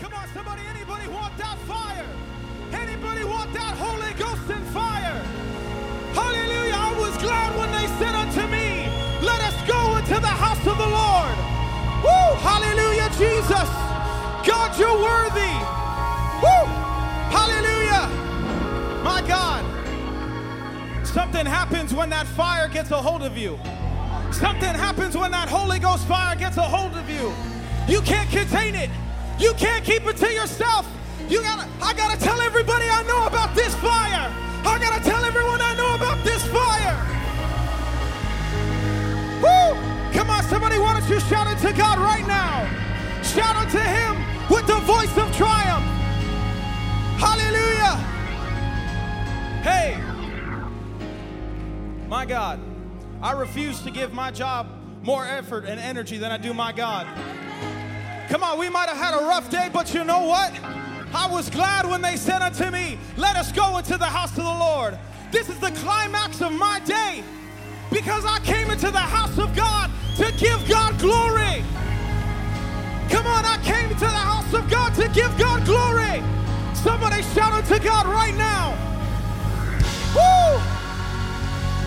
Come on, somebody, anybody want that fire? Anybody want that Holy Ghost and fire? Hallelujah. I was glad when they said unto me, Let us go into the house of the Lord. Woo! Hallelujah, Jesus. God, you're worthy. Woo! Hallelujah. My God. Something happens when that fire gets a hold of you. Something happens when that Holy Ghost fire gets a hold of you. You can't contain it. You can't keep it to yourself. You gotta, I gotta tell everybody I know about this fire. I gotta tell everyone I know about this fire. Woo! Come on, somebody, why don't you shout it to God right now? Shout it to Him with the voice of triumph. Hallelujah. Hey, my God, I refuse to give my job more effort and energy than I do my God. Come on, we might have had a rough day, but you know what? I was glad when they said unto me, Let us go into the house of the Lord. This is the climax of my day because I came into the house of God to give God glory. Come on, I came to the house of God to give God glory. Somebody shout unto God right now. Woo!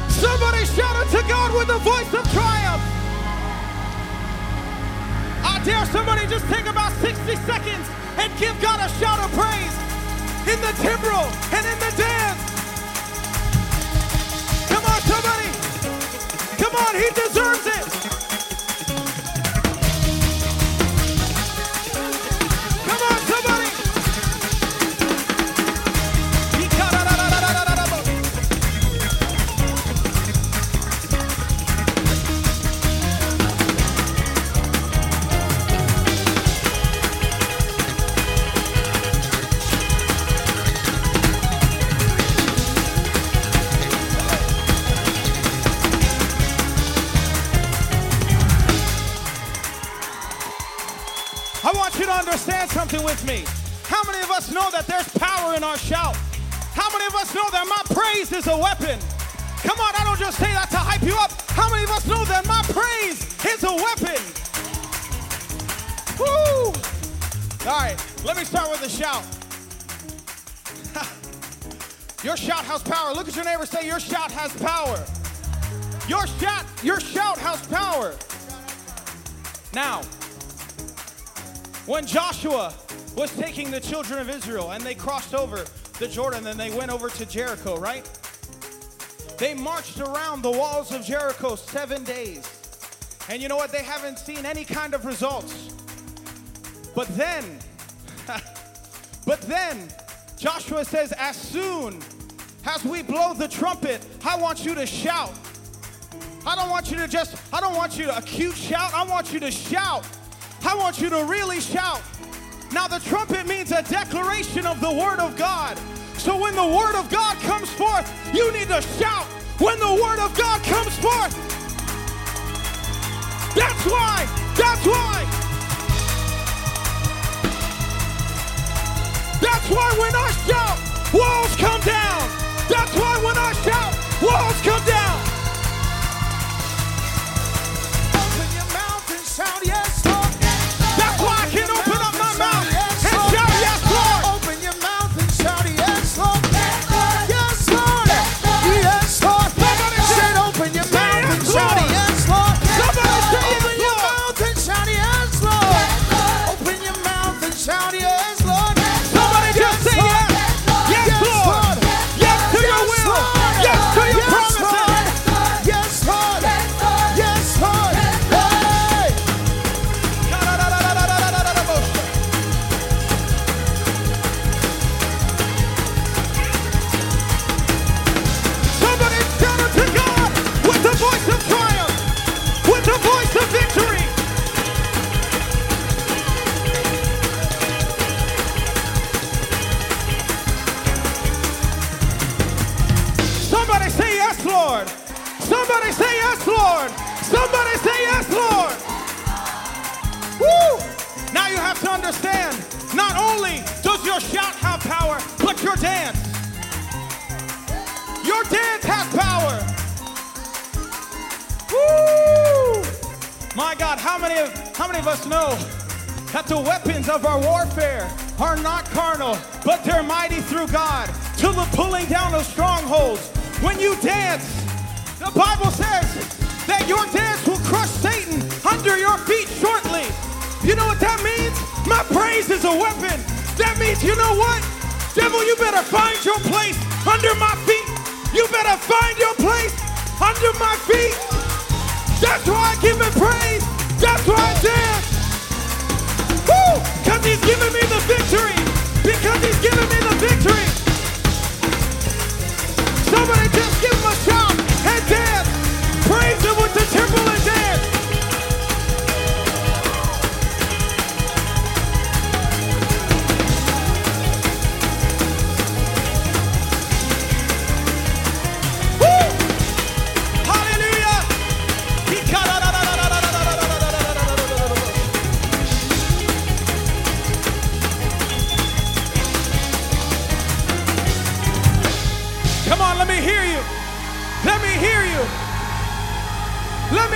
Somebody shout unto God with a voice of triumph. I dare somebody just take about 60 seconds and give God a shout of praise in the timbrel and in the dance. Come on, somebody. Come on, he deserves it. Me. How many of us know that there's power in our shout? How many of us know that my praise is a weapon? Come on, I don't just say that to hype you up. How many of us know that my praise is a weapon? Woo! All right, let me start with a shout. your shout has power. Look at your neighbor say, Your shout has power. Your shout, your shout has power. Now, when Joshua was taking the children of Israel and they crossed over the Jordan and they went over to Jericho, right? They marched around the walls of Jericho seven days. And you know what? They haven't seen any kind of results. But then, but then, Joshua says, as soon as we blow the trumpet, I want you to shout. I don't want you to just, I don't want you to a cute shout. I want you to shout. I want you to really shout. Now, the trumpet means a declaration of the Word of God. So when the Word of God comes forth, you need to shout. When the Word of God comes forth, that's why, that's why. That's why when I shout, walls come down. That's why when I shout, walls come down. Yes, Lord. Somebody say yes, Lord. Somebody say yes, Lord. Woo! Now you have to understand, not only does your shout have power, but your dance. Your dance has power. Woo! My God, how many of how many of us know that the weapons of our warfare are not carnal, but they're mighty through God to the pulling down of strongholds. When you dance, the Bible says that your dance will crush Satan under your feet shortly. You know what that means? My praise is a weapon. That means, you know what? Devil, you better find your place under my feet. You better find your place under my feet. That's why I give him praise. That's why I dance. Woo! Because he's giving me the victory. Because he's giving me the victory. Somebody just give him a shout and dance. Praise him with the timbrel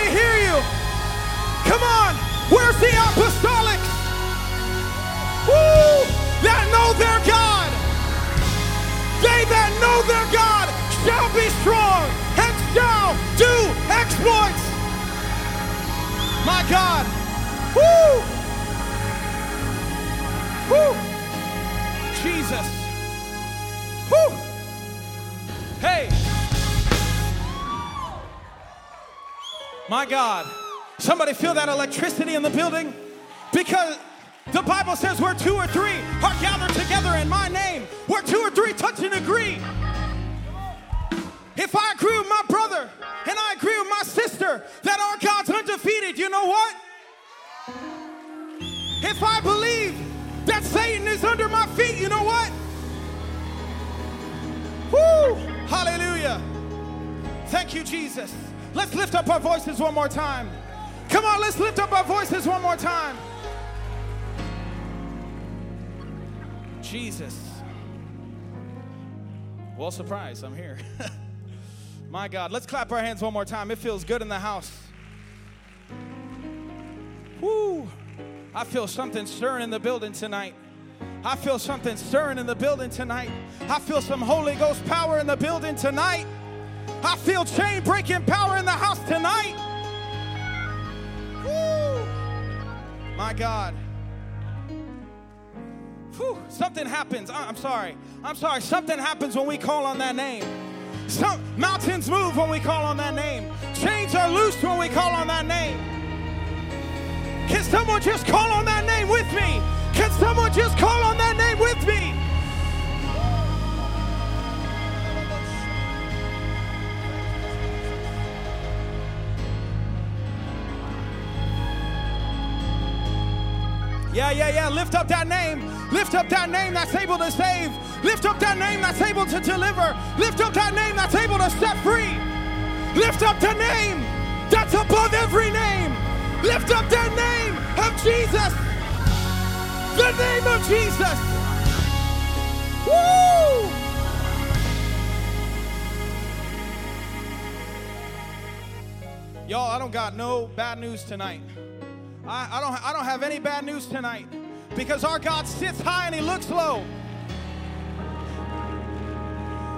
me hear you. Come on. Where's the apostolics? Woo! That know their God. They that know their God shall be strong and shall do exploits. My God. Woo! Woo! Jesus. Woo! Hey! My God. Somebody feel that electricity in the building? Because the Bible says where two or three are gathered together in my name, where two or three touch and agree. If I agree with my brother and I agree with my sister that our God's undefeated, you know what? If I believe that Satan is under my feet, you know what? Woo! Hallelujah. Thank you, Jesus. Let's lift up our voices one more time. Come on, let's lift up our voices one more time. Jesus. Well, surprise, I'm here. My God, let's clap our hands one more time. It feels good in the house. Woo! I feel something stirring in the building tonight. I feel something stirring in the building tonight. I feel some Holy Ghost power in the building tonight. I feel chain breaking power in the house tonight. Woo! My God. Whew, something happens. I- I'm sorry. I'm sorry. Something happens when we call on that name. Some mountains move when we call on that name. Chains are loosed when we call on that name. Can someone just call on that name with me? Can someone just call on that name with me? Yeah, yeah, yeah. Lift up that name. Lift up that name that's able to save. Lift up that name that's able to deliver. Lift up that name that's able to set free. Lift up the name that's above every name. Lift up that name of Jesus. The name of Jesus. Woo! Y'all, I don't got no bad news tonight. I, I don't I don't have any bad news tonight because our God sits high and he looks low.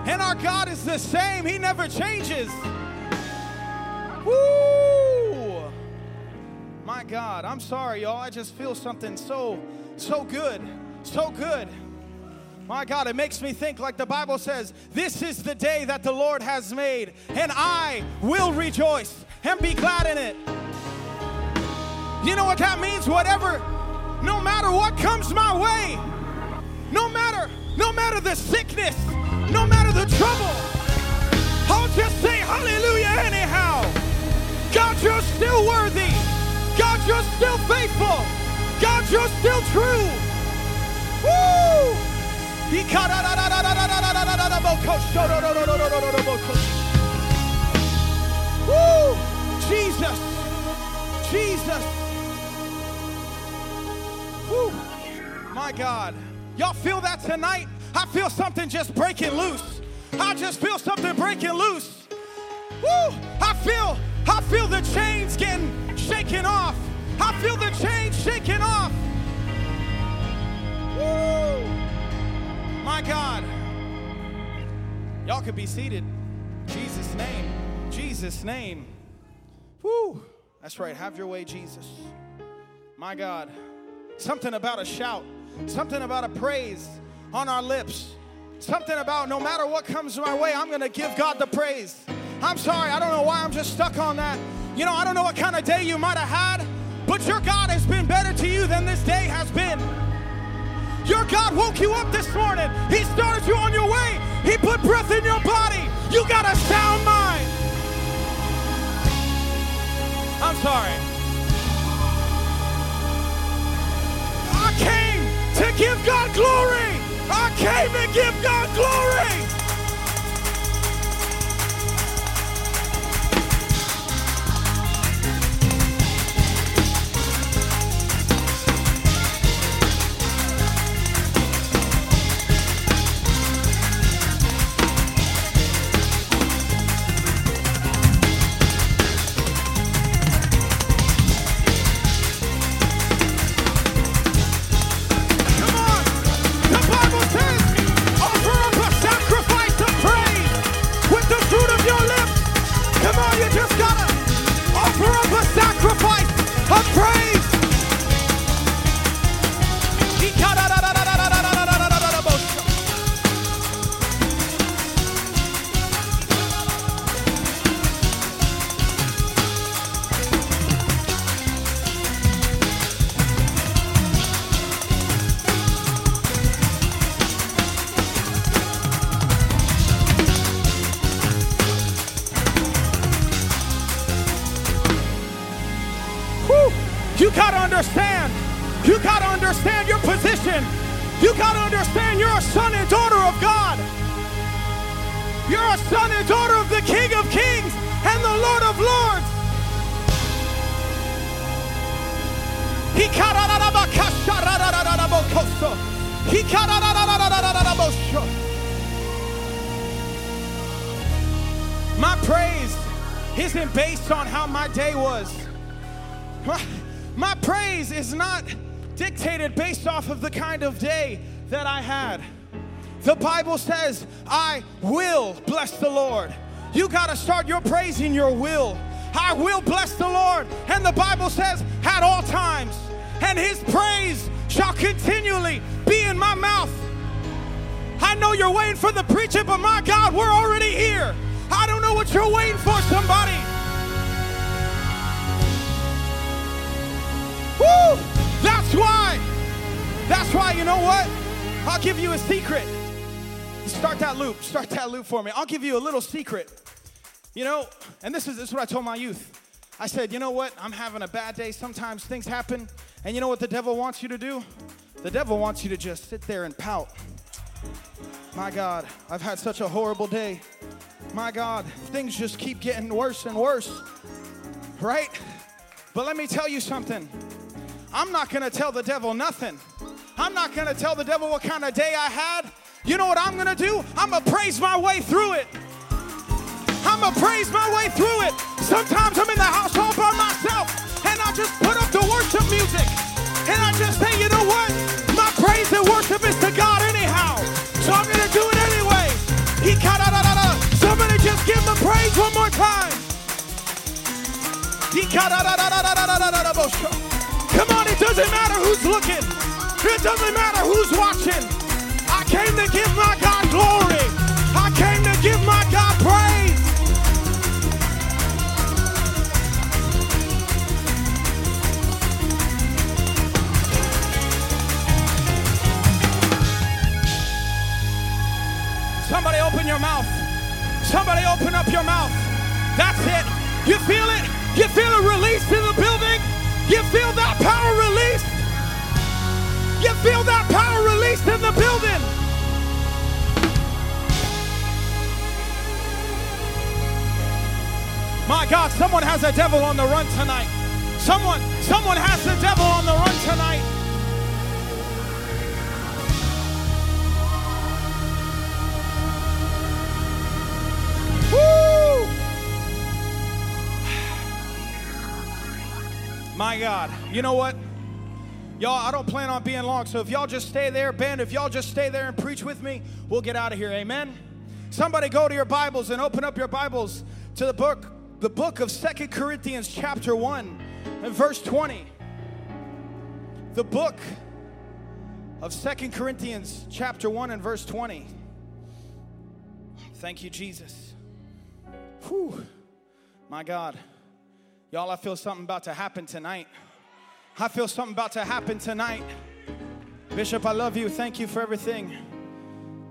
And our God is the same. He never changes. Woo! My God, I'm sorry, y'all. I just feel something so, so good. So good. My God, it makes me think like the Bible says, this is the day that the Lord has made, and I will rejoice and be glad in it. You know what that means? Whatever, no matter what comes my way, no matter, no matter the sickness, no matter the trouble, I'll just say hallelujah anyhow. God, you're still worthy. God, you're still faithful. God, you're still true. Woo! Woo! Jesus. Jesus. Woo. My God. Y'all feel that tonight? I feel something just breaking loose. I just feel something breaking loose. Woo! I feel, I feel the chains getting shaken off. I feel the chains shaking off. Woo! My God. Y'all could be seated. Jesus' name. Jesus' name. Woo! That's right. Have your way, Jesus. My God. Something about a shout, something about a praise on our lips, something about no matter what comes my way, I'm going to give God the praise. I'm sorry, I don't know why I'm just stuck on that. You know, I don't know what kind of day you might have had, but your God has been better to you than this day has been. Your God woke you up this morning. He started you on your way. He put breath in your body. You got a sound mind. I'm sorry. I came to give God glory. I came to give God glory. Praise isn't based on how my day was. My, my praise is not dictated based off of the kind of day that I had. The Bible says, I will bless the Lord. You got to start your praise in your will. I will bless the Lord. And the Bible says, at all times, and his praise shall continually be in my mouth. I know you're waiting for the preacher, but my God, we're already here. I don't know what you're waiting for, somebody. Woo! That's why. That's why, you know what? I'll give you a secret. Start that loop. Start that loop for me. I'll give you a little secret. You know, and this is, this is what I told my youth. I said, you know what? I'm having a bad day. Sometimes things happen. And you know what the devil wants you to do? The devil wants you to just sit there and pout. My God, I've had such a horrible day. My God, things just keep getting worse and worse. Right? But let me tell you something. I'm not gonna tell the devil nothing. I'm not gonna tell the devil what kind of day I had. You know what I'm gonna do? I'm gonna praise my way through it. I'm gonna praise my way through it. Sometimes I'm in the house all by myself and I just put up the worship music and I just say, you know what? My praise and worship is to God anyhow. So I'm Just give the praise one more time. Come on, it doesn't matter who's looking. It doesn't matter who's watching. I came to give my God glory. I came to give my God praise. Somebody open your mouth. Somebody open up your mouth. That's it. You feel it? You feel a release in the building? You feel that power released? You feel that power released in the building? My God, someone has a devil on the run tonight. Someone, someone has the devil on the run tonight. My God, you know what? Y'all, I don't plan on being long, so if y'all just stay there, Ben, if y'all just stay there and preach with me, we'll get out of here. Amen. Somebody go to your Bibles and open up your Bibles to the book, the book of Second Corinthians, chapter 1, and verse 20. The book of Second Corinthians, chapter 1, and verse 20. Thank you, Jesus. Whew. My God. Y'all, I feel something about to happen tonight. I feel something about to happen tonight. Bishop, I love you. Thank you for everything.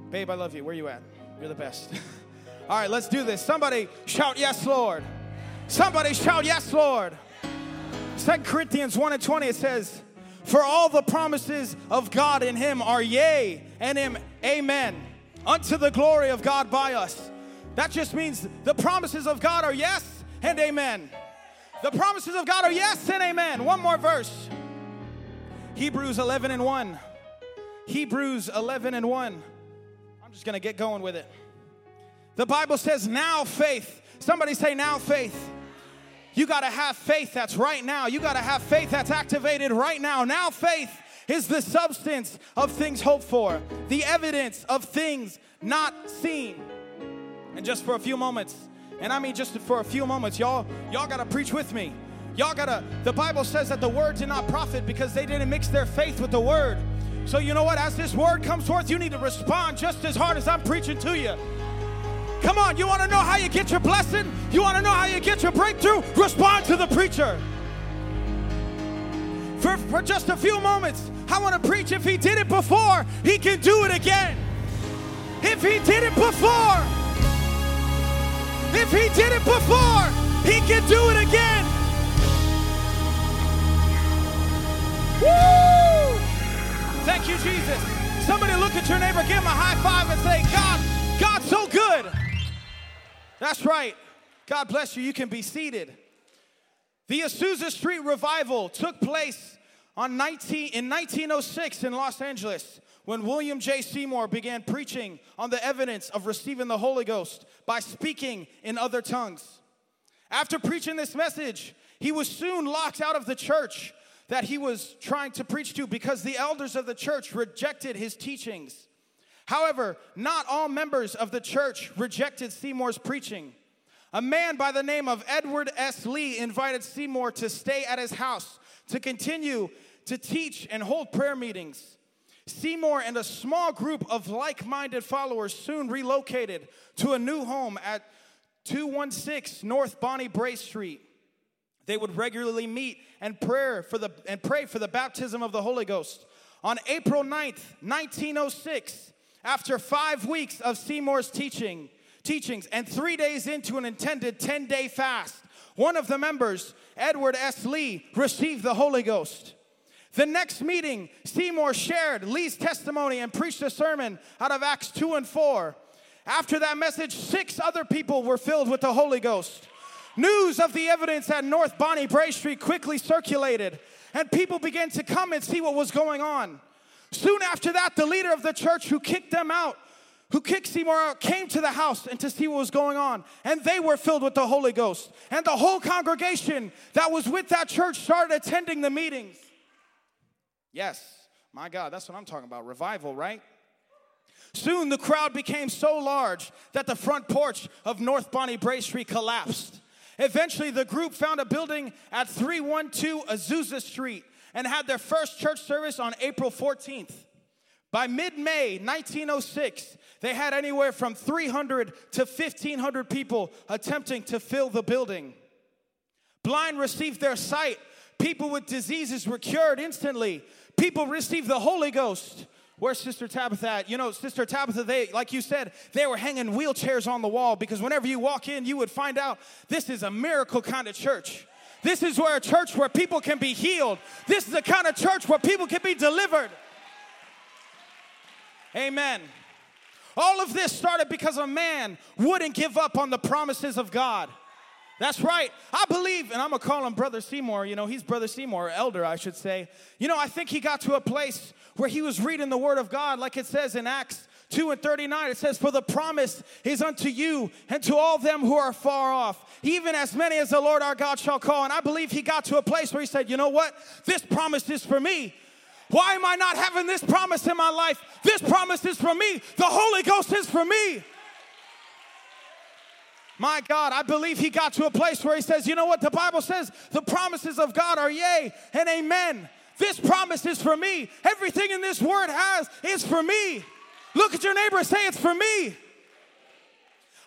Babe, I love you. Where you at? You're the best. All right, let's do this. Somebody shout, Yes, Lord. Somebody shout, Yes, Lord. Second Corinthians 1 and 20, it says, For all the promises of God in him are yea, and him amen, unto the glory of God by us. That just means the promises of God are yes and amen. The promises of God are yes and amen. One more verse. Hebrews 11 and 1. Hebrews 11 and 1. I'm just going to get going with it. The Bible says, now faith. Somebody say, now faith. You got to have faith that's right now. You got to have faith that's activated right now. Now faith is the substance of things hoped for, the evidence of things not seen. And just for a few moments, and I mean just for a few moments, y'all, y'all gotta preach with me. Y'all gotta, the Bible says that the word did not profit because they didn't mix their faith with the word. So you know what? As this word comes forth, you need to respond just as hard as I'm preaching to you. Come on, you wanna know how you get your blessing? You wanna know how you get your breakthrough? Respond to the preacher. For, for just a few moments, I wanna preach if he did it before, he can do it again. If he did it before, if he did it before, he can do it again. Woo! Thank you, Jesus. Somebody look at your neighbor, give him a high five, and say, God, God's so good. That's right. God bless you. You can be seated. The Azusa Street revival took place on 19, in 1906 in Los Angeles when William J. Seymour began preaching on the evidence of receiving the Holy Ghost by speaking in other tongues. After preaching this message, he was soon locked out of the church that he was trying to preach to because the elders of the church rejected his teachings. However, not all members of the church rejected Seymour's preaching. A man by the name of Edward S. Lee invited Seymour to stay at his house to continue to teach and hold prayer meetings. Seymour and a small group of like minded followers soon relocated to a new home at 216 North Bonnie Brae Street. They would regularly meet and pray for the, and pray for the baptism of the Holy Ghost. On April 9th, 1906, after five weeks of Seymour's teaching, teachings and three days into an intended 10 day fast, one of the members, Edward S. Lee, received the Holy Ghost. The next meeting, Seymour shared Lee's testimony and preached a sermon out of Acts 2 and 4. After that message, six other people were filled with the Holy Ghost. News of the evidence at North Bonnie Brae Street quickly circulated, and people began to come and see what was going on. Soon after that, the leader of the church who kicked them out, who kicked Seymour out, came to the house and to see what was going on, and they were filled with the Holy Ghost. And the whole congregation that was with that church started attending the meetings. Yes, my God, that's what I'm talking about. Revival, right? Soon the crowd became so large that the front porch of North Bonnie Brae Street collapsed. Eventually, the group found a building at 312 Azusa Street and had their first church service on April 14th. By mid May 1906, they had anywhere from 300 to 1,500 people attempting to fill the building. Blind received their sight. People with diseases were cured instantly. People received the Holy Ghost. Where's Sister Tabitha at? You know, Sister Tabitha, they, like you said, they were hanging wheelchairs on the wall because whenever you walk in, you would find out this is a miracle kind of church. This is where a church where people can be healed. This is the kind of church where people can be delivered. Amen. All of this started because a man wouldn't give up on the promises of God. That's right. I believe, and I'm gonna call him Brother Seymour. You know, he's Brother Seymour, elder, I should say. You know, I think he got to a place where he was reading the Word of God, like it says in Acts 2 and 39. It says, For the promise is unto you and to all them who are far off, even as many as the Lord our God shall call. And I believe he got to a place where he said, You know what? This promise is for me. Why am I not having this promise in my life? This promise is for me. The Holy Ghost is for me. My God, I believe he got to a place where he says, you know what? The Bible says the promises of God are yea and amen. This promise is for me. Everything in this word has is for me. Look at your neighbor and say, it's for me.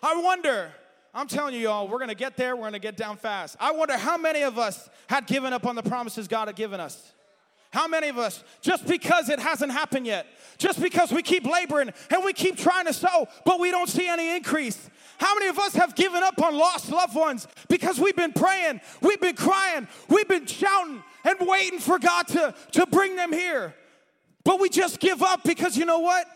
I wonder, I'm telling you, y'all, we're gonna get there, we're gonna get down fast. I wonder how many of us had given up on the promises God had given us. How many of us, just because it hasn't happened yet, just because we keep laboring and we keep trying to sow, but we don't see any increase? How many of us have given up on lost loved ones because we've been praying, we've been crying, we've been shouting and waiting for God to, to bring them here? But we just give up because you know what?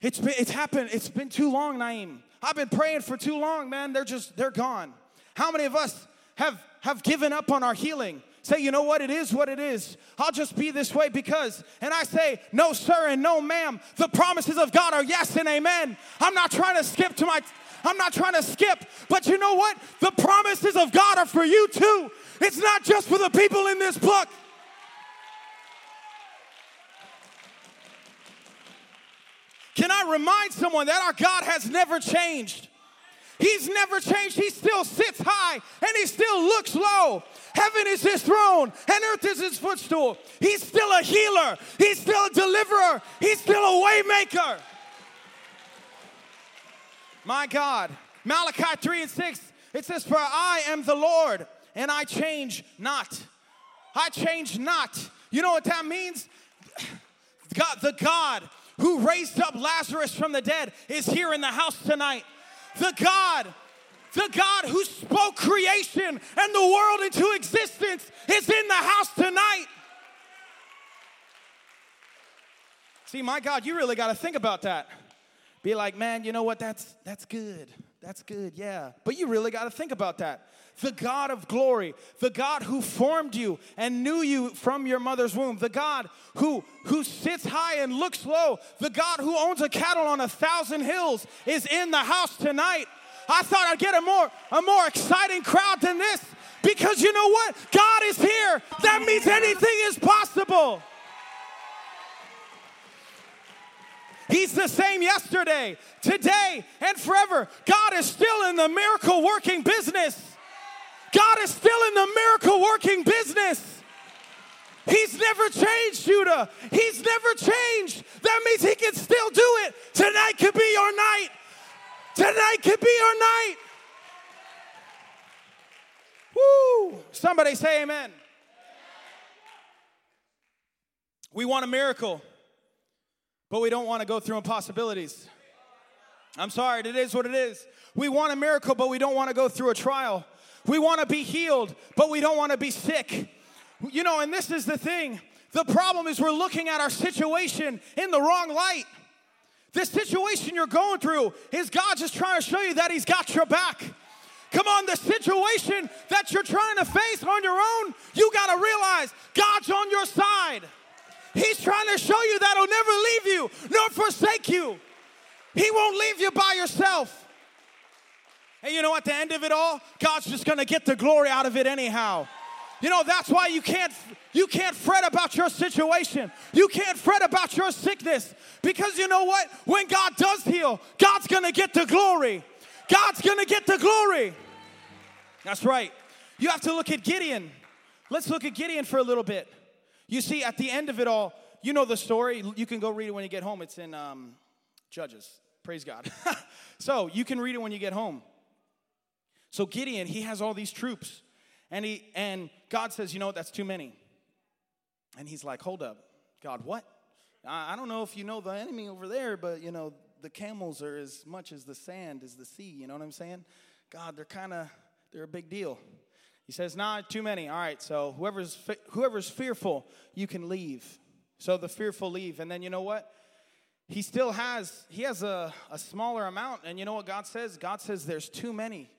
It's been, it's happened. It's been too long, Naeem. I've been praying for too long, man. They're just, they're gone. How many of us have, have given up on our healing? Say, you know what? It is what it is. I'll just be this way because. And I say, no, sir, and no, ma'am. The promises of God are yes and amen. I'm not trying to skip to my. I'm not trying to skip, but you know what? The promises of God are for you too. It's not just for the people in this book. Can I remind someone that our God has never changed? He's never changed. He still sits high and he still looks low. Heaven is his throne and earth is his footstool. He's still a healer. He's still a deliverer. He's still a waymaker. My God. Malachi 3 and 6, it says, For I am the Lord and I change not. I change not. You know what that means? God, the God who raised up Lazarus from the dead is here in the house tonight. The God, the God who spoke creation and the world into existence is in the house tonight. See, my God, you really got to think about that. Be like, man, you know what? That's that's good. That's good, yeah. But you really got to think about that. The God of glory, the God who formed you and knew you from your mother's womb, the God who, who sits high and looks low, the God who owns a cattle on a thousand hills is in the house tonight. I thought I'd get a more, a more exciting crowd than this because you know what? God is here. That means anything is possible. He's the same yesterday, today, and forever. God is still in the miracle working business. God is still in the miracle working business. He's never changed, Judah. He's never changed. That means he can still do it. Tonight could be your night. Tonight could be your night. Woo! Somebody say amen. We want a miracle, but we don't want to go through impossibilities. I'm sorry, it is what it is. We want a miracle, but we don't want to go through a trial. We want to be healed, but we don't want to be sick. You know, and this is the thing. The problem is we're looking at our situation in the wrong light. This situation you're going through is God just trying to show you that He's got your back. Come on, the situation that you're trying to face on your own, you got to realize God's on your side. He's trying to show you that He'll never leave you nor forsake you. He won't leave you by yourself. And you know, at the end of it all, God's just gonna get the glory out of it anyhow. You know, that's why you can't you can't fret about your situation. You can't fret about your sickness because you know what? When God does heal, God's to get the glory. God's to get the glory. That's right. You have to look at Gideon. Let's look at Gideon for a little bit. You see, at the end of it all, you know the story. You can go read it when you get home. It's in um, Judges. Praise God. so you can read it when you get home. So Gideon, he has all these troops. And he and God says, you know what, that's too many. And he's like, hold up. God, what? I, I don't know if you know the enemy over there, but you know, the camels are as much as the sand is the sea. You know what I'm saying? God, they're kind of they're a big deal. He says, "Nah, too many. All right, so whoever's whoever's fearful, you can leave." So the fearful leave, and then you know what? He still has he has a, a smaller amount, and you know what God says? God says there's too many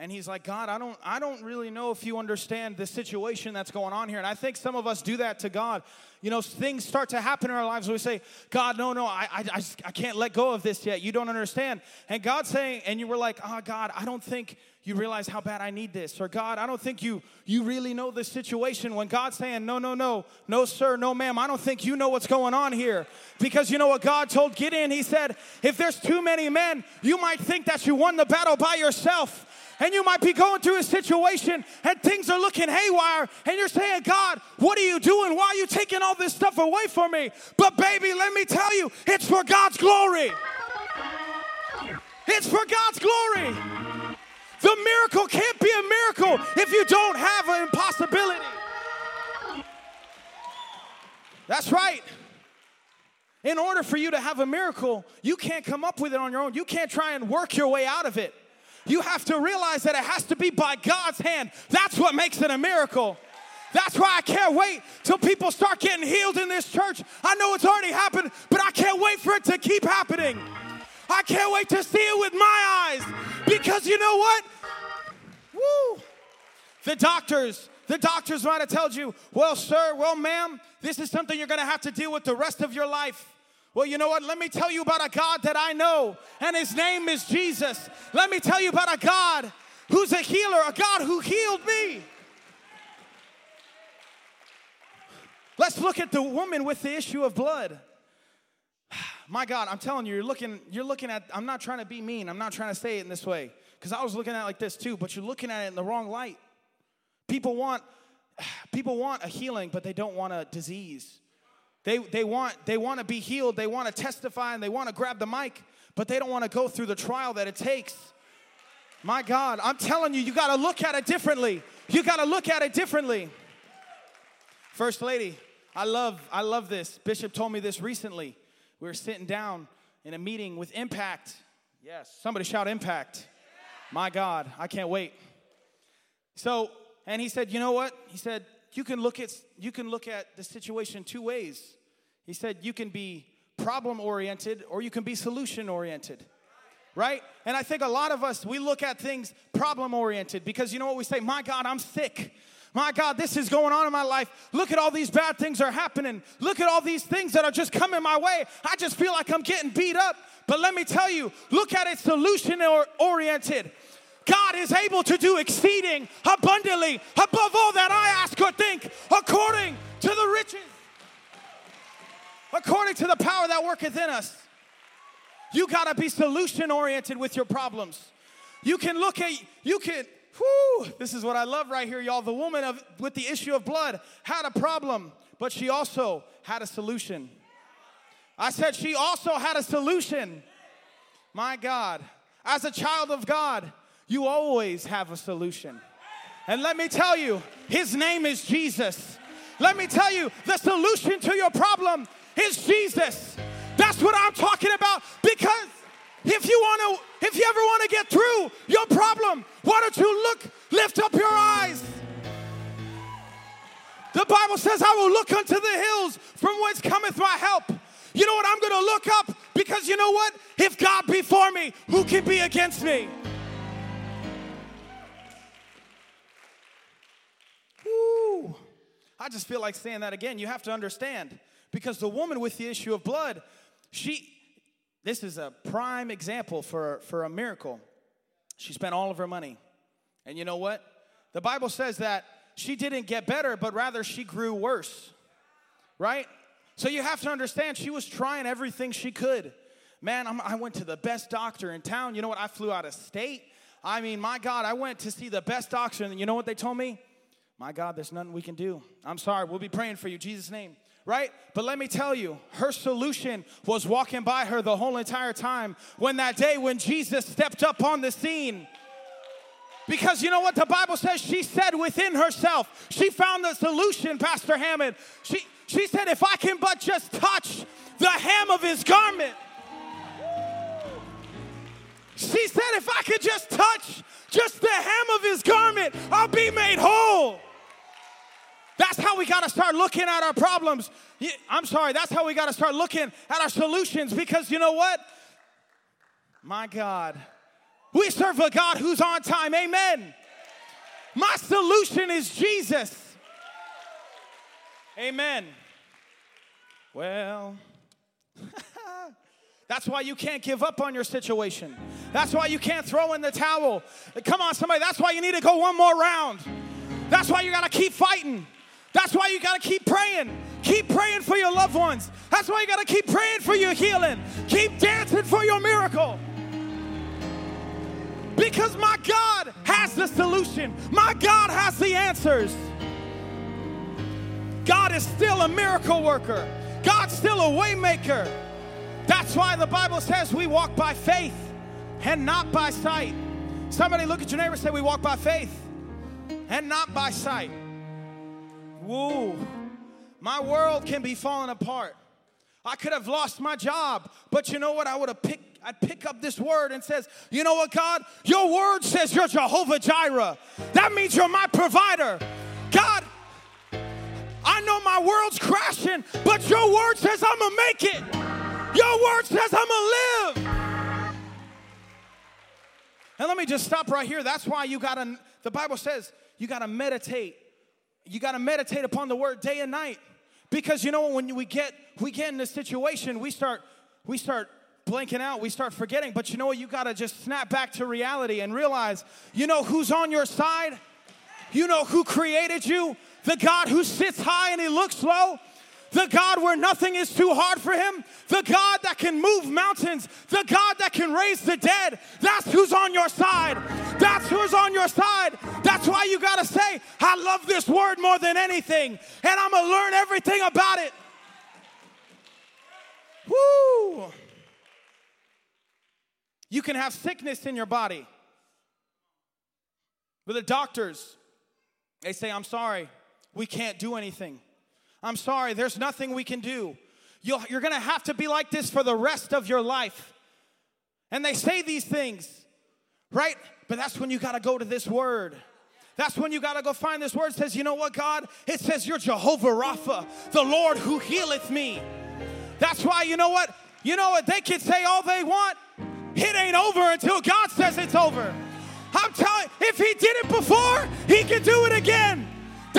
and he's like god i don't i don't really know if you understand the situation that's going on here and i think some of us do that to god you know things start to happen in our lives we say god no no i i, I, I can't let go of this yet you don't understand and god's saying and you were like oh god i don't think you realize how bad I need this. Or God, I don't think you you really know the situation. When God's saying, no, no, no, no, sir, no, ma'am, I don't think you know what's going on here. Because you know what God told Gideon? He said, if there's too many men, you might think that you won the battle by yourself. And you might be going through a situation and things are looking haywire, and you're saying, God, what are you doing? Why are you taking all this stuff away from me? But, baby, let me tell you, it's for God's glory. It's for God's glory. The miracle can't be a miracle if you don't have an impossibility. That's right. In order for you to have a miracle, you can't come up with it on your own. You can't try and work your way out of it. You have to realize that it has to be by God's hand. That's what makes it a miracle. That's why I can't wait till people start getting healed in this church. I know it's already happened, but I can't wait for it to keep happening. I can't wait to see it with my eyes because you know what? Woo! The doctors, the doctors might have told you, well, sir, well, ma'am, this is something you're gonna have to deal with the rest of your life. Well, you know what? Let me tell you about a God that I know, and his name is Jesus. Let me tell you about a God who's a healer, a God who healed me. Let's look at the woman with the issue of blood. My God, I'm telling you, you're looking, you're looking at, I'm not trying to be mean, I'm not trying to say it in this way, because I was looking at it like this too, but you're looking at it in the wrong light. People want, people want a healing, but they don't want a disease. They, they want, they want to be healed, they want to testify, and they want to grab the mic, but they don't want to go through the trial that it takes. My God, I'm telling you, you got to look at it differently. You got to look at it differently. First lady, I love, I love this. Bishop told me this recently. We were sitting down in a meeting with Impact. Yes, somebody shout Impact. My God, I can't wait. So, and he said, you know what? He said, you can look at you can look at the situation two ways. He said you can be problem oriented or you can be solution oriented. Right? And I think a lot of us we look at things problem oriented because you know what we say, "My God, I'm sick." My God, this is going on in my life. Look at all these bad things are happening. Look at all these things that are just coming my way. I just feel like I'm getting beat up. But let me tell you, look at it solution oriented. God is able to do exceeding abundantly above all that I ask or think, according to the riches, according to the power that worketh in us. You got to be solution oriented with your problems. You can look at, you can, whoo, this is what I love right here, y'all. The woman of, with the issue of blood had a problem, but she also had a solution. I said she also had a solution. My God, as a child of God, you always have a solution. And let me tell you, his name is Jesus. Let me tell you, the solution to your problem is Jesus. That's what I'm talking about because if you want to if you ever want to get through your problem, why don't you look lift up your eyes? The Bible says, I will look unto the hills from whence cometh my help. You know what? I'm going to look up because you know what? If God be for me, who can be against me? I just feel like saying that again. You have to understand because the woman with the issue of blood, she, this is a prime example for, for a miracle. She spent all of her money. And you know what? The Bible says that she didn't get better, but rather she grew worse. Right? So you have to understand, she was trying everything she could. Man, I'm, i went to the best doctor in town. You know what? I flew out of state. I mean, my God, I went to see the best doctor, and you know what they told me? My God, there's nothing we can do. I'm sorry. We'll be praying for you, Jesus' name. Right? But let me tell you, her solution was walking by her the whole entire time when that day when Jesus stepped up on the scene. Because you know what the Bible says? She said within herself, she found the solution, Pastor Hammond. She, she said, if I can but just touch the hem of his garment. She said, if I could just touch just the hem of his garment, I'll be made whole. That's how we got to start looking at our problems. I'm sorry, that's how we got to start looking at our solutions because you know what? My God, we serve a God who's on time. Amen. My solution is Jesus. Amen. Well, That's why you can't give up on your situation. That's why you can't throw in the towel. Come on, somebody. That's why you need to go one more round. That's why you got to keep fighting. That's why you got to keep praying. Keep praying for your loved ones. That's why you got to keep praying for your healing. Keep dancing for your miracle. Because my God has the solution. My God has the answers. God is still a miracle worker. God's still a waymaker. That's why the Bible says we walk by faith and not by sight. Somebody look at your neighbor and say, We walk by faith and not by sight. Woo. My world can be falling apart. I could have lost my job, but you know what? I would have picked I'd pick up this word and says, "You know what, God? Your word says you're Jehovah Jireh. That means you're my provider. God, I know my world's crashing, but your word says I'm going to make it. Your word says I'm going to live." And let me just stop right here. That's why you got to the Bible says you got to meditate. You got to meditate upon the word day and night. Because you know when we get we get in this situation, we start we start blanking out, we start forgetting. But you know what? You got to just snap back to reality and realize, you know who's on your side? You know who created you? The God who sits high and he looks low. The God where nothing is too hard for him. The God that can move mountains. The God that can raise the dead. That's who's on your side. That's who's on your side. That's why you got to say, I love this word more than anything. And I'm going to learn everything about it. Woo! You can have sickness in your body. But the doctors, they say, I'm sorry, we can't do anything. I'm sorry, there's nothing we can do. you are gonna have to be like this for the rest of your life. And they say these things, right? But that's when you gotta go to this word. That's when you gotta go find this word. It says, you know what, God? It says you're Jehovah Rapha, the Lord who healeth me. That's why, you know what? You know what? They can say all they want. It ain't over until God says it's over. I'm telling if he did it before, he can do it again.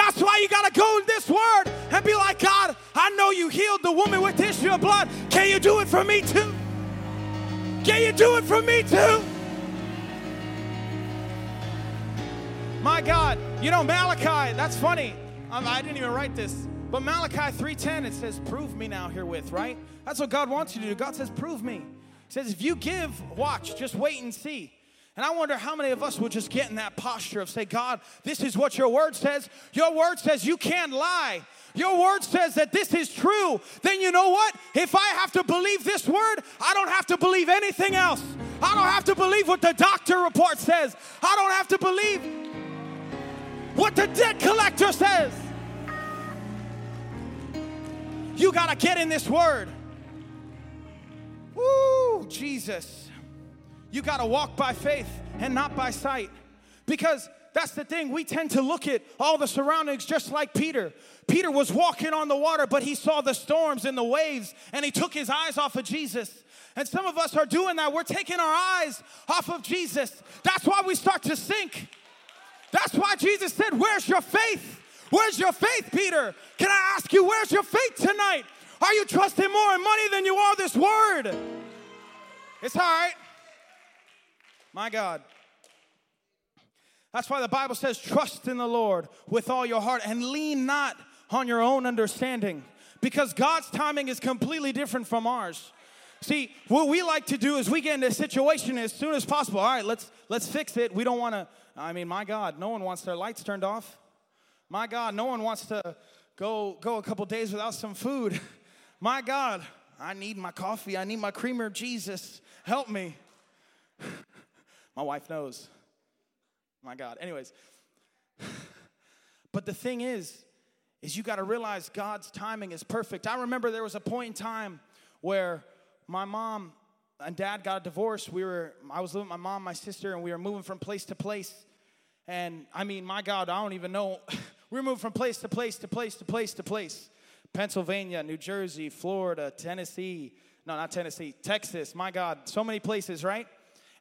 That's why you got to go in this word and be like, God, I know you healed the woman with issue of blood. Can you do it for me too? Can you do it for me too? My God, you know Malachi, that's funny. Um, I didn't even write this. But Malachi 3:10 it says prove me now herewith, right? That's what God wants you to do. God says prove me. He says if you give, watch, just wait and see. And I wonder how many of us will just get in that posture of say, God, this is what your word says. Your word says you can't lie. Your word says that this is true. Then you know what? If I have to believe this word, I don't have to believe anything else. I don't have to believe what the doctor report says. I don't have to believe what the debt collector says. You got to get in this word. Woo, Jesus. You got to walk by faith and not by sight. Because that's the thing, we tend to look at all the surroundings just like Peter. Peter was walking on the water, but he saw the storms and the waves, and he took his eyes off of Jesus. And some of us are doing that. We're taking our eyes off of Jesus. That's why we start to sink. That's why Jesus said, Where's your faith? Where's your faith, Peter? Can I ask you, where's your faith tonight? Are you trusting more in money than you are this word? It's all right. My God. That's why the Bible says, trust in the Lord with all your heart and lean not on your own understanding because God's timing is completely different from ours. See, what we like to do is we get into a situation as soon as possible. All right, let's let's fix it. We don't want to. I mean, my God, no one wants their lights turned off. My God, no one wants to go go a couple days without some food. My God, I need my coffee. I need my creamer. Jesus, help me. My wife knows. My God. Anyways, but the thing is, is you got to realize God's timing is perfect. I remember there was a point in time where my mom and dad got a divorce. We were, I was living with my mom, my sister, and we were moving from place to place. And I mean, my God, I don't even know. we were moving from place to place to place to place to place. Pennsylvania, New Jersey, Florida, Tennessee. No, not Tennessee, Texas. My God, so many places, right?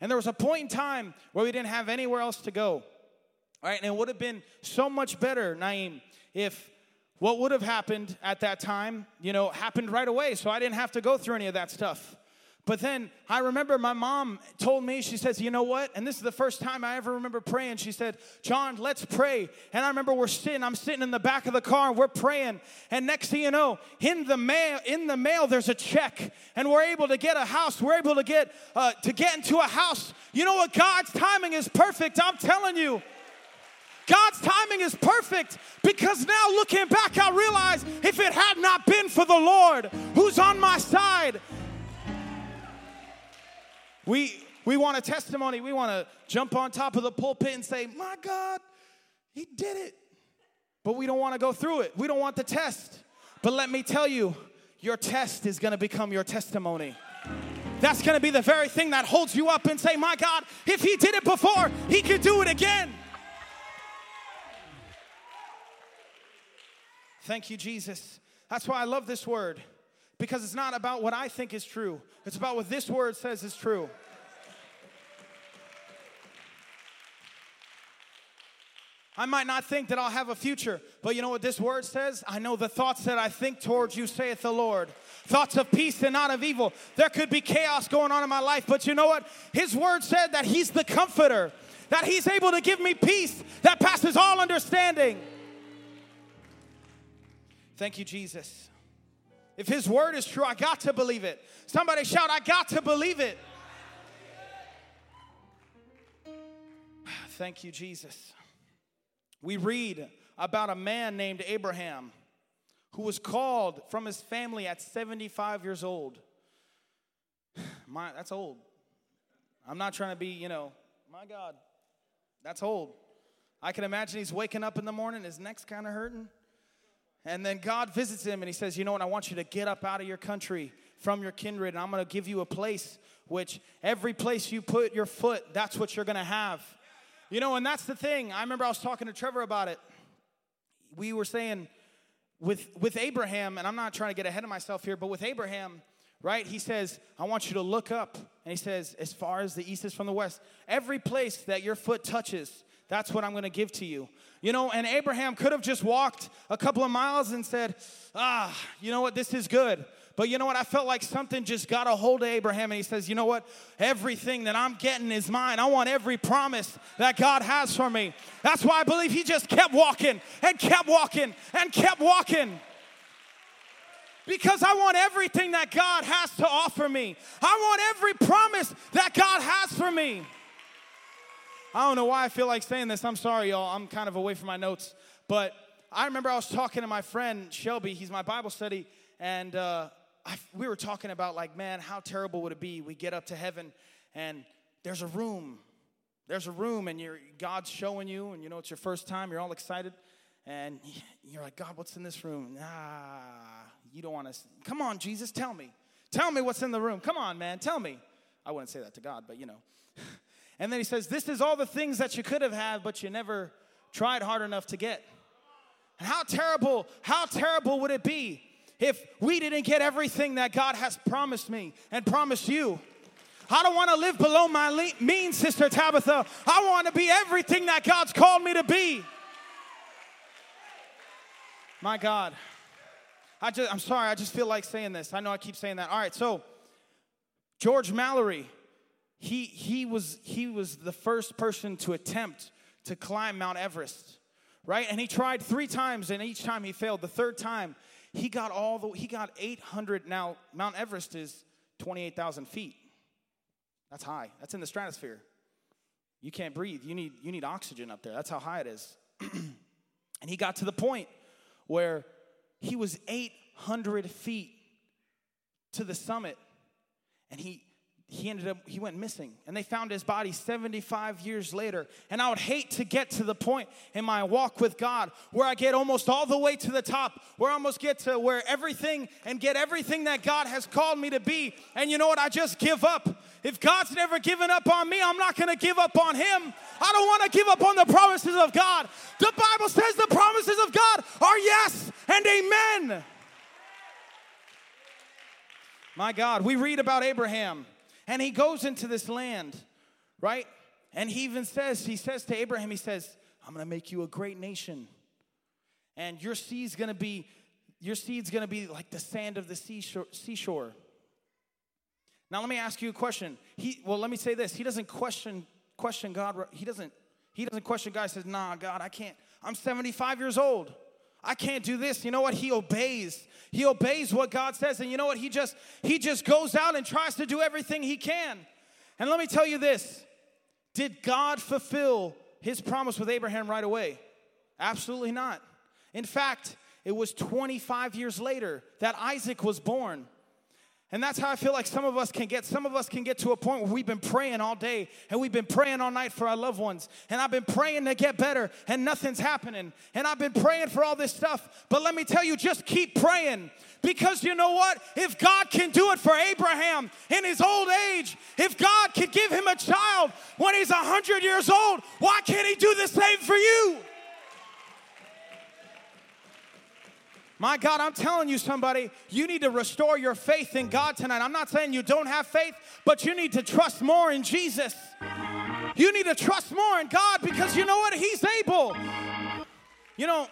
And there was a point in time where we didn't have anywhere else to go. All right, and it would have been so much better, Naeem, if what would have happened at that time, you know, happened right away. So I didn't have to go through any of that stuff. But then I remember my mom told me, she says, You know what? And this is the first time I ever remember praying. She said, John, let's pray. And I remember we're sitting, I'm sitting in the back of the car and we're praying. And next thing you know, in the mail, in the mail, there's a check. And we're able to get a house. We're able to get uh, to get into a house. You know what? God's timing is perfect. I'm telling you. God's timing is perfect because now looking back, I realize if it had not been for the Lord who's on my side, we, we want a testimony. We want to jump on top of the pulpit and say, My God, He did it. But we don't want to go through it. We don't want the test. But let me tell you, your test is going to become your testimony. That's going to be the very thing that holds you up and say, My God, if He did it before, He could do it again. Thank you, Jesus. That's why I love this word because it's not about what I think is true, it's about what this word says is true. I might not think that I'll have a future, but you know what this word says? I know the thoughts that I think towards you, saith the Lord. Thoughts of peace and not of evil. There could be chaos going on in my life, but you know what? His word said that He's the comforter, that He's able to give me peace that passes all understanding. Thank you, Jesus. If His word is true, I got to believe it. Somebody shout, I got to believe it. Thank you, Jesus. We read about a man named Abraham who was called from his family at 75 years old. My, that's old. I'm not trying to be, you know, my God, that's old. I can imagine he's waking up in the morning, his neck's kind of hurting. And then God visits him and he says, You know what? I want you to get up out of your country from your kindred, and I'm going to give you a place which every place you put your foot, that's what you're going to have. You know, and that's the thing. I remember I was talking to Trevor about it. We were saying with, with Abraham, and I'm not trying to get ahead of myself here, but with Abraham, right? He says, I want you to look up. And he says, as far as the east is from the west, every place that your foot touches, that's what I'm going to give to you. You know, and Abraham could have just walked a couple of miles and said, Ah, you know what? This is good. But you know what? I felt like something just got a hold of Abraham, and he says, You know what? Everything that I'm getting is mine. I want every promise that God has for me. That's why I believe he just kept walking and kept walking and kept walking. Because I want everything that God has to offer me. I want every promise that God has for me. I don't know why I feel like saying this. I'm sorry, y'all. I'm kind of away from my notes. But I remember I was talking to my friend Shelby. He's my Bible study. And uh, I, we were talking about, like, man, how terrible would it be? We get up to heaven and there's a room. There's a room and you're, God's showing you, and you know it's your first time. You're all excited. And you're like, God, what's in this room? Ah, you don't want to. Come on, Jesus, tell me. Tell me what's in the room. Come on, man, tell me. I wouldn't say that to God, but you know. And then he says, This is all the things that you could have had, but you never tried hard enough to get. And how terrible, how terrible would it be if we didn't get everything that God has promised me and promised you? I don't want to live below my means, Sister Tabitha. I want to be everything that God's called me to be. My God. I just, I'm sorry, I just feel like saying this. I know I keep saying that. All right, so George Mallory, he, he, was, he was the first person to attempt to climb Mount Everest, right? And he tried three times, and each time he failed. The third time, he got all the he got 800. Now Mount Everest is 28,000 feet. That's high. That's in the stratosphere. You can't breathe. You need you need oxygen up there. That's how high it is. and he got to the point where he was 800 feet to the summit, and he he ended up he went missing. And they found his body 75 years later. And i would hate to get to the point in my walk with god where i get almost all the way to the top where i almost get to where everything and get everything that god has called me to be. And you know what? I just give up. If god's never given up on me i'm not going to give up on him. I don't want to give up on the promises of god. The bible says the promises of god are yes and amen. My god we read about abraham and he goes into this land, right? And he even says, he says to Abraham, he says, I'm gonna make you a great nation. And your seed's gonna be, your seed's gonna be like the sand of the seashore. seashore. Now let me ask you a question. He well, let me say this. He doesn't question question God. He doesn't he doesn't question God. He says, "Nah, God, I can't. I'm 75 years old. I can't do this." You know what? He obeys. He obeys what God says, and you know what? He just he just goes out and tries to do everything he can. And let me tell you this: Did God fulfill His promise with Abraham right away? Absolutely not. In fact, it was 25 years later that Isaac was born. And that's how I feel like some of us can get. Some of us can get to a point where we've been praying all day and we've been praying all night for our loved ones. And I've been praying to get better and nothing's happening. And I've been praying for all this stuff. But let me tell you, just keep praying. Because you know what? If God can do it for Abraham in his old age, if God can give him a child when he's 100 years old, why can't he do the same for you? My God, I'm telling you, somebody, you need to restore your faith in God tonight. I'm not saying you don't have faith, but you need to trust more in Jesus. You need to trust more in God because you know what? He's able. You know,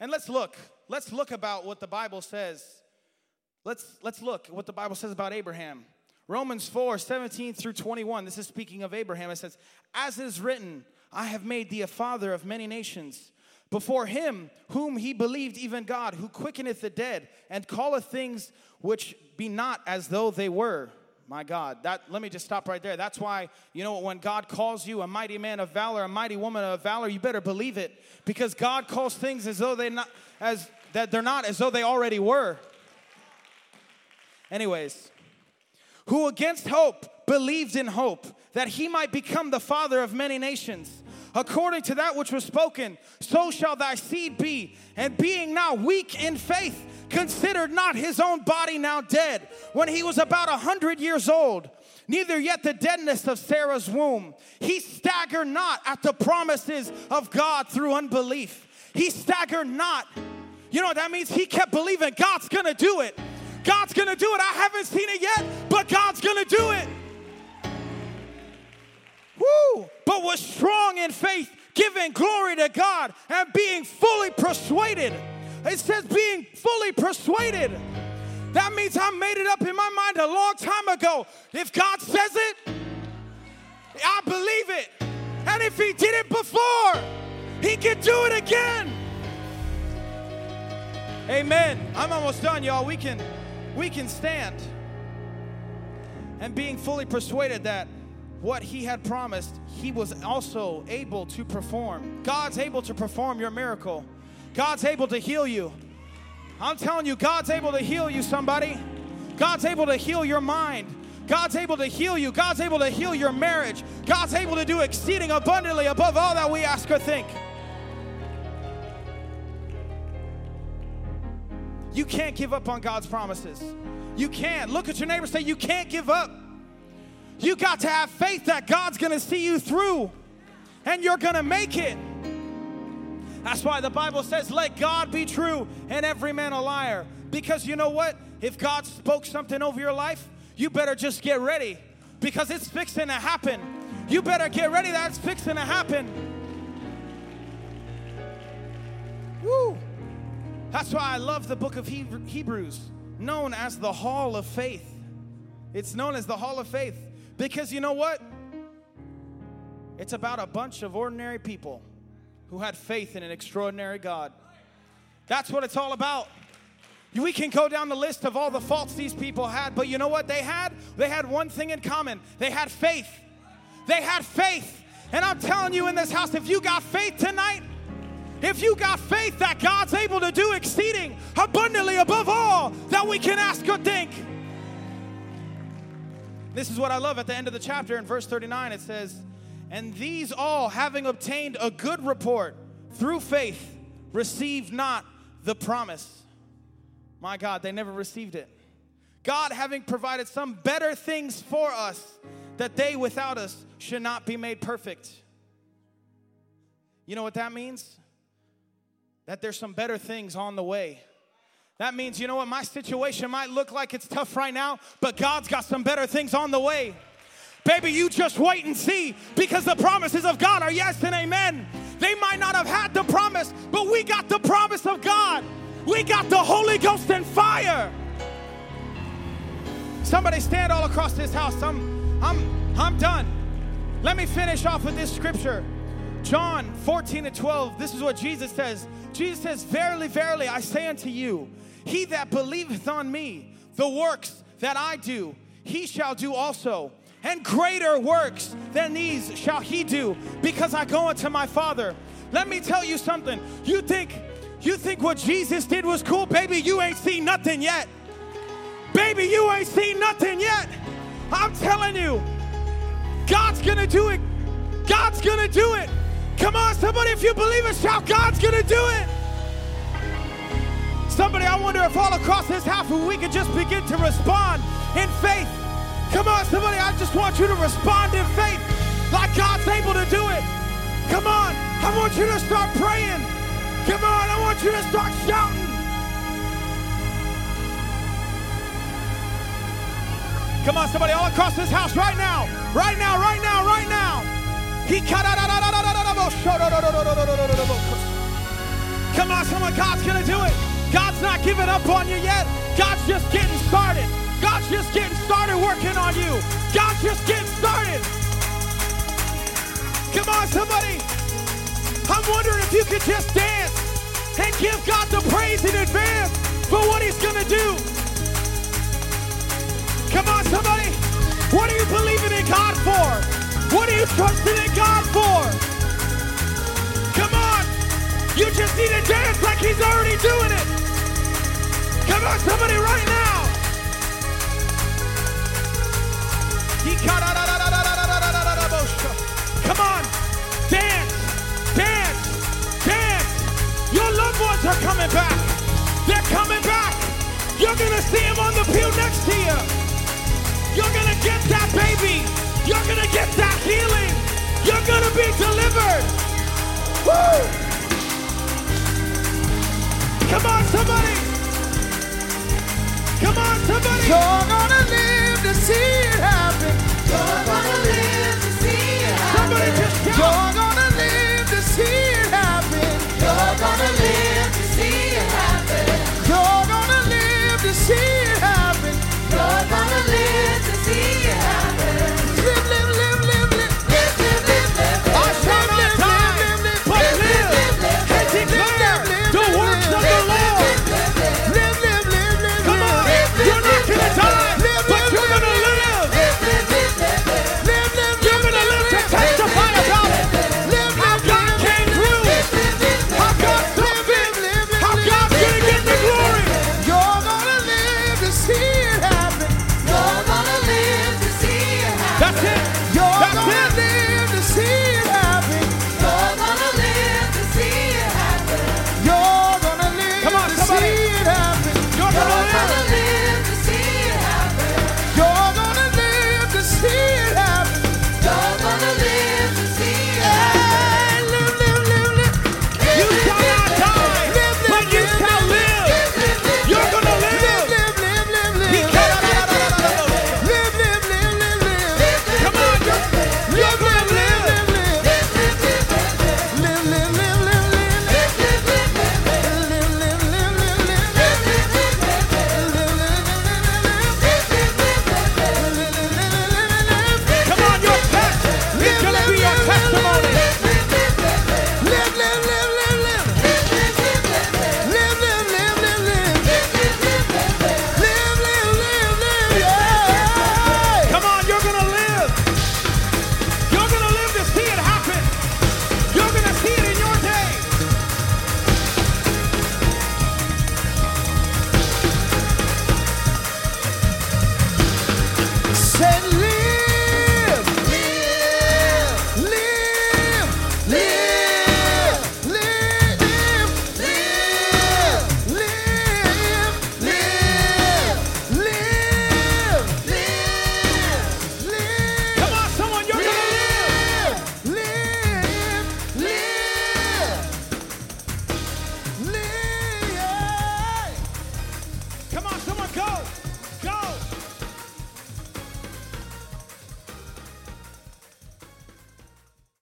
and let's look. Let's look about what the Bible says. Let's let's look what the Bible says about Abraham. Romans 4, 17 through 21. This is speaking of Abraham. It says, As it is written, I have made thee a father of many nations before him whom he believed, even God, who quickeneth the dead and calleth things which be not as though they were. My God, that let me just stop right there. That's why, you know, when God calls you a mighty man of valor, a mighty woman of valor, you better believe it. Because God calls things as though they not as that they're not as though they already were. Anyways, who against hope believed in hope that he might become the father of many nations according to that which was spoken, so shall thy seed be. And being now weak in faith, considered not his own body now dead, when he was about a hundred years old, neither yet the deadness of Sarah's womb. He staggered not at the promises of God through unbelief. He staggered not. You know what that means? He kept believing God's gonna do it. God's gonna do it. I haven't seen it yet, but God's gonna do it. Woo! But was strong in faith, giving glory to God and being fully persuaded. It says being fully persuaded. That means I made it up in my mind a long time ago. If God says it, I believe it. And if He did it before, He can do it again. Amen. I'm almost done, y'all. We can we can stand. And being fully persuaded that what he had promised, he was also able to perform. God's able to perform your miracle. God's able to heal you. I'm telling you, God's able to heal you, somebody. God's able to heal your mind. God's able to heal you. God's able to heal your marriage. God's able to do exceeding abundantly above all that we ask or think. You can't give up on God's promises. You can't. Look at your neighbor say, You can't give up. You got to have faith that God's gonna see you through and you're gonna make it. That's why the Bible says, let God be true and every man a liar. Because you know what? If God spoke something over your life, you better just get ready because it's fixing to happen. You better get ready that it's fixing to happen. Woo! That's why I love the book of Hebrews, known as the Hall of Faith. It's known as the Hall of Faith because you know what? It's about a bunch of ordinary people who had faith in an extraordinary God. That's what it's all about. We can go down the list of all the faults these people had, but you know what they had? They had one thing in common they had faith. They had faith. And I'm telling you in this house, if you got faith tonight, if you got faith that God's able to do exceeding abundantly above all that we can ask or think, this is what I love at the end of the chapter in verse 39 it says, And these all, having obtained a good report through faith, received not the promise. My God, they never received it. God having provided some better things for us, that they without us should not be made perfect. You know what that means? That there's some better things on the way. That means, you know what, my situation might look like it's tough right now, but God's got some better things on the way. Baby, you just wait and see because the promises of God are yes and amen. They might not have had the promise, but we got the promise of God. We got the Holy Ghost and fire. Somebody stand all across this house. I'm, I'm, I'm done. Let me finish off with this scripture. John 14 and 12. This is what Jesus says. Jesus says, Verily, verily, I say unto you, he that believeth on me, the works that I do, he shall do also. And greater works than these shall he do, because I go unto my Father. Let me tell you something. You think you think what Jesus did was cool, baby? You ain't seen nothing yet. Baby, you ain't seen nothing yet. I'm telling you, God's gonna do it. God's gonna do it. Come on, somebody, if you believe it, shout, God's gonna do it. Somebody, I wonder if all across this house we could just begin to respond in faith. Come on, somebody, I just want you to respond in faith like God's able to do it. Come on, I want you to start praying. Come on, I want you to start shouting. Come on, somebody, all across this house right now, right now, right now, right now. Come on, someone, God's gonna do it. God's not giving up on you yet. God's just getting started. God's just getting started working on you. God's just getting started. Come on, somebody. I'm wondering if you could just dance and give God the praise in advance for what He's gonna do. Come on, somebody. What are you believing in God for? What are you trusting in God for? You just need to dance like He's already doing it. Come on, somebody, right now. Come on. Dance. Dance. Dance. Your loved ones are coming back. They're coming back. You're to see them on the pew next to you. You're to get that baby. You're to get that healing. You're to be delivered. Woo! Come on, somebody. Come on, somebody. You're gonna live to see it happen. You're gonna live to see it happen. Somebody just shout. You're gonna live to see it happen. You're gonna live.